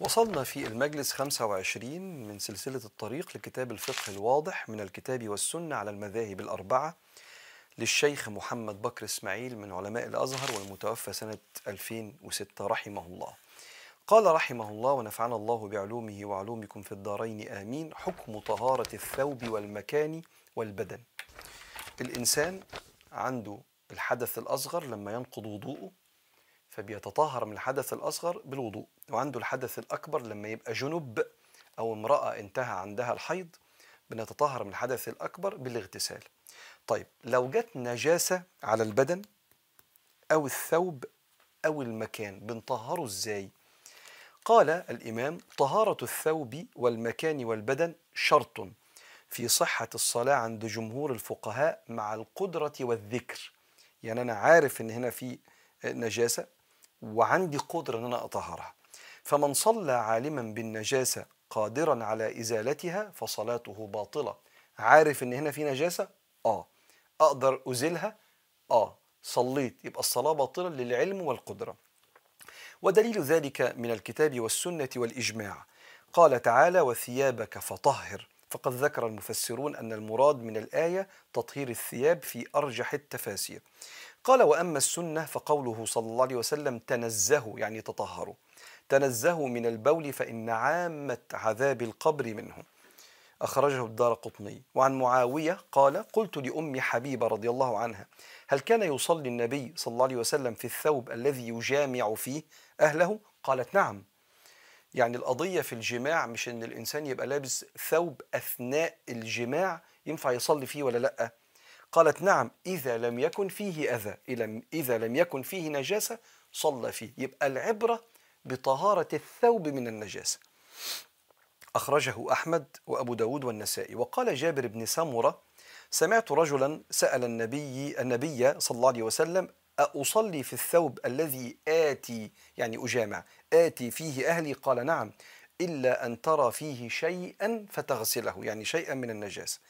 وصلنا في المجلس 25 من سلسلة الطريق لكتاب الفقه الواضح من الكتاب والسنة على المذاهب الأربعة للشيخ محمد بكر إسماعيل من علماء الأزهر والمتوفى سنة 2006 رحمه الله. قال رحمه الله ونفعنا الله بعلومه وعلومكم في الدارين آمين. حكم طهارة الثوب والمكان والبدن. الإنسان عنده الحدث الأصغر لما ينقض وضوءه فبيتطهر من الحدث الأصغر بالوضوء. وعنده الحدث الأكبر لما يبقى جنب أو امرأة انتهى عندها الحيض بنتطهر من الحدث الأكبر بالاغتسال. طيب لو جت نجاسة على البدن أو الثوب أو المكان بنطهره إزاي؟ قال الإمام طهارة الثوب والمكان والبدن شرط في صحة الصلاة عند جمهور الفقهاء مع القدرة والذكر. يعني أنا عارف إن هنا في نجاسة وعندي قدرة إن أنا أطهرها. فمن صلى عالما بالنجاسة قادرا على إزالتها فصلاته باطلة. عارف إن هنا في نجاسة؟ آه. أقدر أزيلها؟ آه. صليت. يبقى الصلاة باطلة للعلم والقدرة. ودليل ذلك من الكتاب والسنة والإجماع. قال تعالى وثيابك فطهر. فقد ذكر المفسرون أن المراد من الآية تطهير الثياب في أرجح التفاسير. قال وأما السنة فقوله صلى الله عليه وسلم تنزهوا يعني تطهروا تنزهوا من البول فإن عامة عذاب القبر منه. أخرجه الدار قطني. وعن معاوية قال قلت لأم حبيبة رضي الله عنها هل كان يصلي النبي صلى الله عليه وسلم في الثوب الذي يجامع فيه أهله؟ قالت نعم. يعني القضية في الجماع مش إن الإنسان يبقى لابس ثوب أثناء الجماع ينفع يصلي فيه ولا لأ؟ قالت نعم إذا لم يكن فيه أذى إذا لم يكن فيه نجاسة صلى فيه. يبقى العبرة بطهارة الثوب من النجاسة. أخرجه أحمد وأبو داود والنسائي. وقال جابر بن سمرة سمعت رجلا سأل النبي النبي صلى الله عليه وسلم أصلي في الثوب الذي آتي يعني أجامع آتي فيه أهلي؟ قال نعم إلا أن ترى فيه شيئا فتغسله يعني شيئا من النجاسة.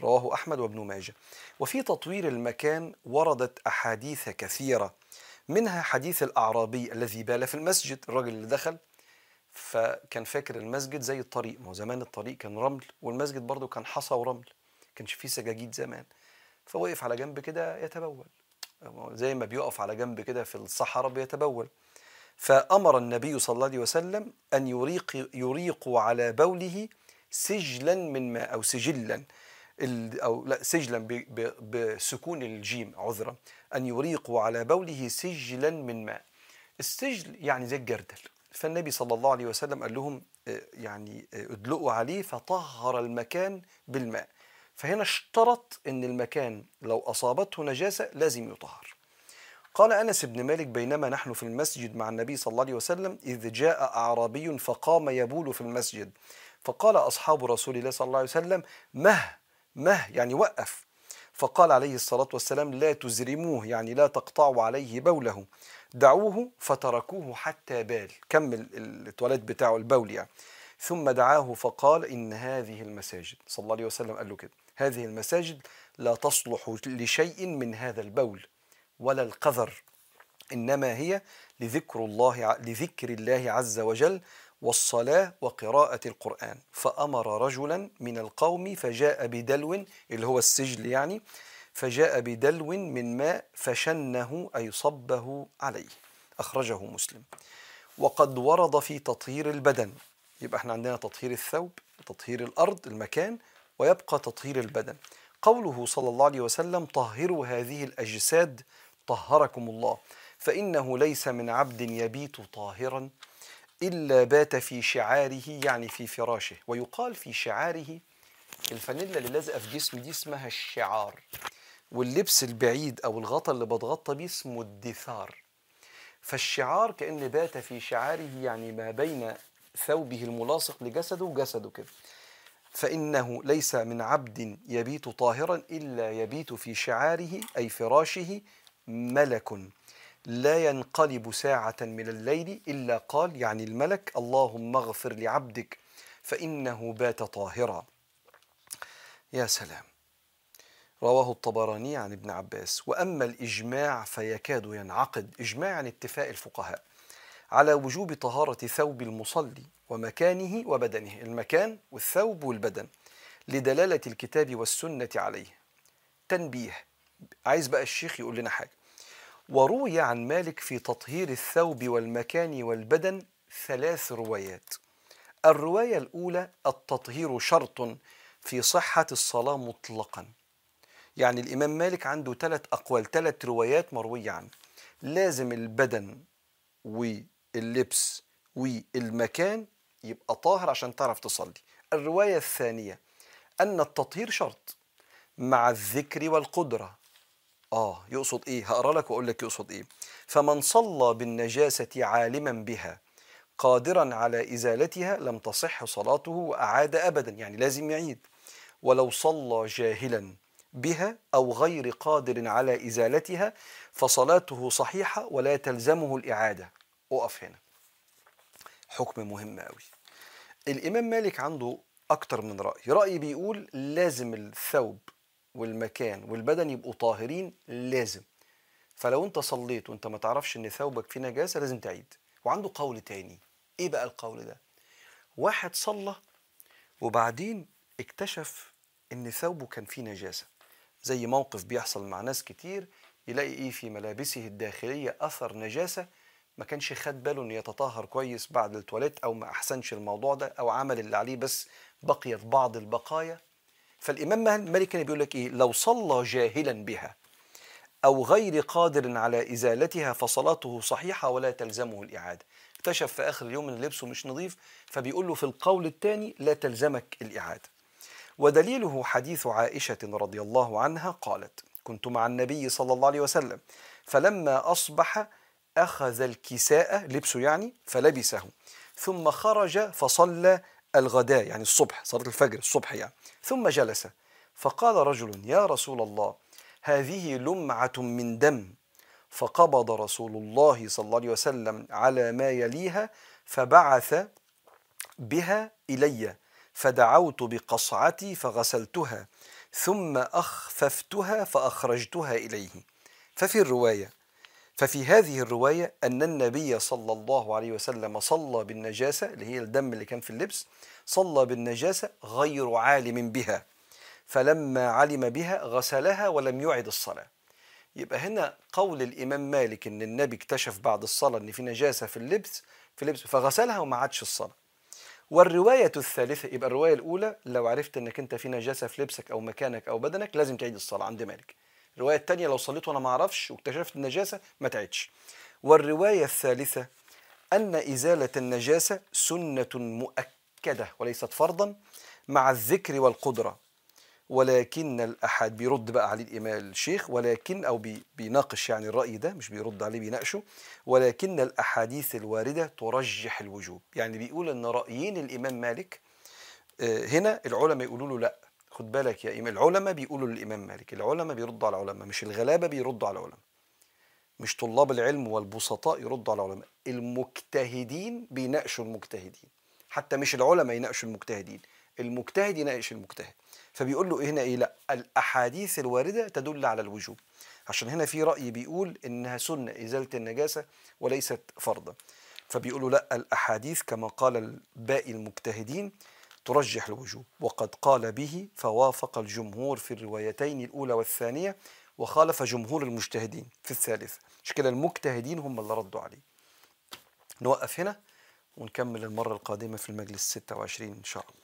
رواه أحمد وابن ماجه. وفي تطوير المكان وردت أحاديث كثيرة. منها حديث الأعرابي الذي بال في المسجد الرجل اللي دخل فكان فاكر المسجد زي الطريق. ما زمان الطريق كان رمل والمسجد برضه كان حصى ورمل كانش فيه سجاجيد زمان. فوقف على جنب كده يتبول. زي ما بيقف على جنب كده في الصحراء بيتبول. فأمر النبي صلى الله عليه وسلم أن يريق يريق على بوله سجلا من ماء أو سجلا. أو لا سجلا بسكون الجيم عذرا أن يريقوا على بوله سجلا من ماء. السجل يعني زي الجردل. فالنبي صلى الله عليه وسلم قال لهم يعني ادلقوا عليه فطهر المكان بالماء. فهنا اشترط إن المكان لو أصابته نجاسة لازم يطهر. قال أنس بن مالك بينما نحن في المسجد مع النبي صلى الله عليه وسلم إذ جاء أعرابي فقام يبول في المسجد. فقال أصحاب رسول الله صلى الله عليه وسلم مه مه يعني وقف. فقال عليه الصلاة والسلام لا تزرموه يعني لا تقطعوا عليه بوله. دعوه فتركوه حتى بال. كمل التواليت بتاعه البول يعني. ثم دعاه فقال إن هذه المساجد. صلى الله عليه وسلم قال له كده. هذه المساجد لا تصلح لشيء من هذا البول ولا القذر إنما هي لذكر الله لذكر الله عز وجل والصلاة وقراءة القرآن. فأمر رجلا من القوم فجاء بدلو اللي هو السجل يعني فجاء بدلو من ماء فشنه أي صبه عليه. أخرجه مسلم. وقد ورد في تطهير البدن. يبقى إحنا عندنا تطهير الثوب تطهير الأرض المكان ويبقى تطهير البدن. قوله صلى الله عليه وسلم طهروا هذه الأجساد طهركم الله. فإنه ليس من عبد يبيت طاهرا. إلا بات في شعاره يعني في فراشه. ويقال في شعاره الفانيلا اللي لازقة في جسمي دي اسمها الشعار. واللبس البعيد أو الغطا اللي بتغطى بيه اسمه الدثار. فالشعار كأن بات في شعاره يعني ما بين ثوبه الملاصق لجسده وجسده كده. فإنه ليس من عبد يبيت طاهرا إلا يبيت في شعاره أي فراشه ملك. لا ينقلب ساعة من الليل إلا قال يعني الملك اللهم اغفر لعبدك فإنه بات طاهرا. يا سلام. رواه الطبراني عن ابن عباس. وأما الإجماع فيكاد ينعقد. إجماع عن اتفاق الفقهاء على وجوب طهارة ثوب المصلي ومكانه وبدنه. المكان والثوب والبدن لدلالة الكتاب والسنة عليه. تنبيه. عايز بقى الشيخ يقول لنا حاجة. وروي عن مالك في تطهير الثوب والمكان والبدن ثلاث روايات. الرواية الأولى التطهير شرط في صحة الصلاة مطلقا. يعني الإمام مالك عنده ثلاث أقوال ثلاث روايات مروية عنه. لازم البدن واللبس والمكان يبقى طاهر عشان تعرف تصلي. الرواية الثانية أن التطهير شرط مع الذكر والقدرة. آه يقصد إيه؟ هقرأ لك وأقول لك يقصد إيه. فمن صلى بالنجاسة عالما بها قادرا على إزالتها لم تصح صلاته وأعاد أبدا يعني لازم يعيد. ولو صلى جاهلا بها أو غير قادر على إزالتها فصلاته صحيحة ولا تلزمه الإعادة. أقف هنا. حكم مهم قوي الإمام مالك عنده أكتر من رأي. رأي بيقول لازم الثوب والمكان والبدن يبقوا طاهرين لازم. فلو انت صليت وانت ما تعرفش ان ثوبك فيه نجاسة لازم تعيد. وعنده قول تاني. إيه بقى القول ده؟ واحد صلى وبعدين اكتشف ان ثوبه كان فيه نجاسة. زي موقف بيحصل مع ناس كتير يلاقي إيه في ملابسه الداخلية اثر نجاسة ما كانش خد باله إنه يتطهر كويس بعد التواليت أو ما أحسنش الموضوع ده أو عمل اللي عليه بس بقيت بعض البقايا. فالإمام مالك كان بيقول لك إيه؟ لو صلى جاهلا بها أو غير قادر على إزالتها فصلاته صحيحة ولا تلزمه الإعادة. اكتشف في آخر اليوم إن لبسه مش نظيف فبيقول له في القول الثاني لا تلزمك الإعادة. ودليله حديث عائشة رضي الله عنها قالت كنت مع النبي صلى الله عليه وسلم فلما أصبح أخذ الكساء لبسه يعني فلبسه ثم خرج فصلى الغداء يعني الصبح صلاة الفجر الصبح يعني. ثم جلس. فقال رجل يا رسول الله هذه لمعة من دم. فقبض رسول الله صلى الله عليه وسلم على ما يليها فبعث بها إلي فدعوت بقصعتي فغسلتها ثم أخففتها فأخرجتها إليه. ففي الرواية ففي هذه الرواية أن النبي صلى الله عليه وسلم صلى بالنجاسة اللي هي الدم اللي كان في اللبس صلى بالنجاسة غير عالم بها. فلما علم بها غسلها ولم يعد الصلاة. يبقى هنا قول الإمام مالك إن النبي اكتشف بعد الصلاة إن في نجاسة في اللبس في اللبس فغسلها وما عادش الصلاة. والرواية الثالثة يبقى الرواية الأولى لو عرفت إنك أنت في نجاسة في لبسك أو مكانك أو بدنك لازم تعيد الصلاة عند مالك. الرواية الثانية لو صليت وأنا ما أعرفش واكتشفت النجاسة ما تعيدش. والرواية الثالثة أن إزالة النجاسة سنة مؤكدة وليست فرضا مع الذكر والقدرة ولكن الأحد بيرد بقى عليه الإمام الشيخ ولكن أو بي بيناقش يعني الرأي ده مش بيرد عليه بيناقشه. ولكن الأحاديث الواردة ترجح الوجوب. يعني بيقول أن رأيين الإمام مالك هنا العلماء يقولوا له لأ. خد بالك يا إمام العلماء بيقولوا للإمام مالك العلماء بيردوا على العلماء مش الغلابة بيردوا على العلماء مش طلاب العلم والبسطاء يردوا على العلماء المجتهدين بيناقشوا المجتهدين حتى مش العلماء يناقشوا المجتهدين المجتهد يناقش المجتهد فبيقول له هنا؟ إيه؟ لا الأحاديث الواردة تدل على الوجوب عشان هنا في رأي بيقول إنها سنة إزالة النجاسة وليست فرضا فبيقولوا لا الأحاديث كما قال باقي المجتهدين ترجح الوجوب. وقد قال به فوافق الجمهور في الروايتين الأولى والثانية وخالف جمهور المجتهدين في الثالثه مش كده؟ المجتهدين هم اللي ردوا عليه. نوقف هنا ونكمل المرة القادمة في المجلس 26 إن شاء الله.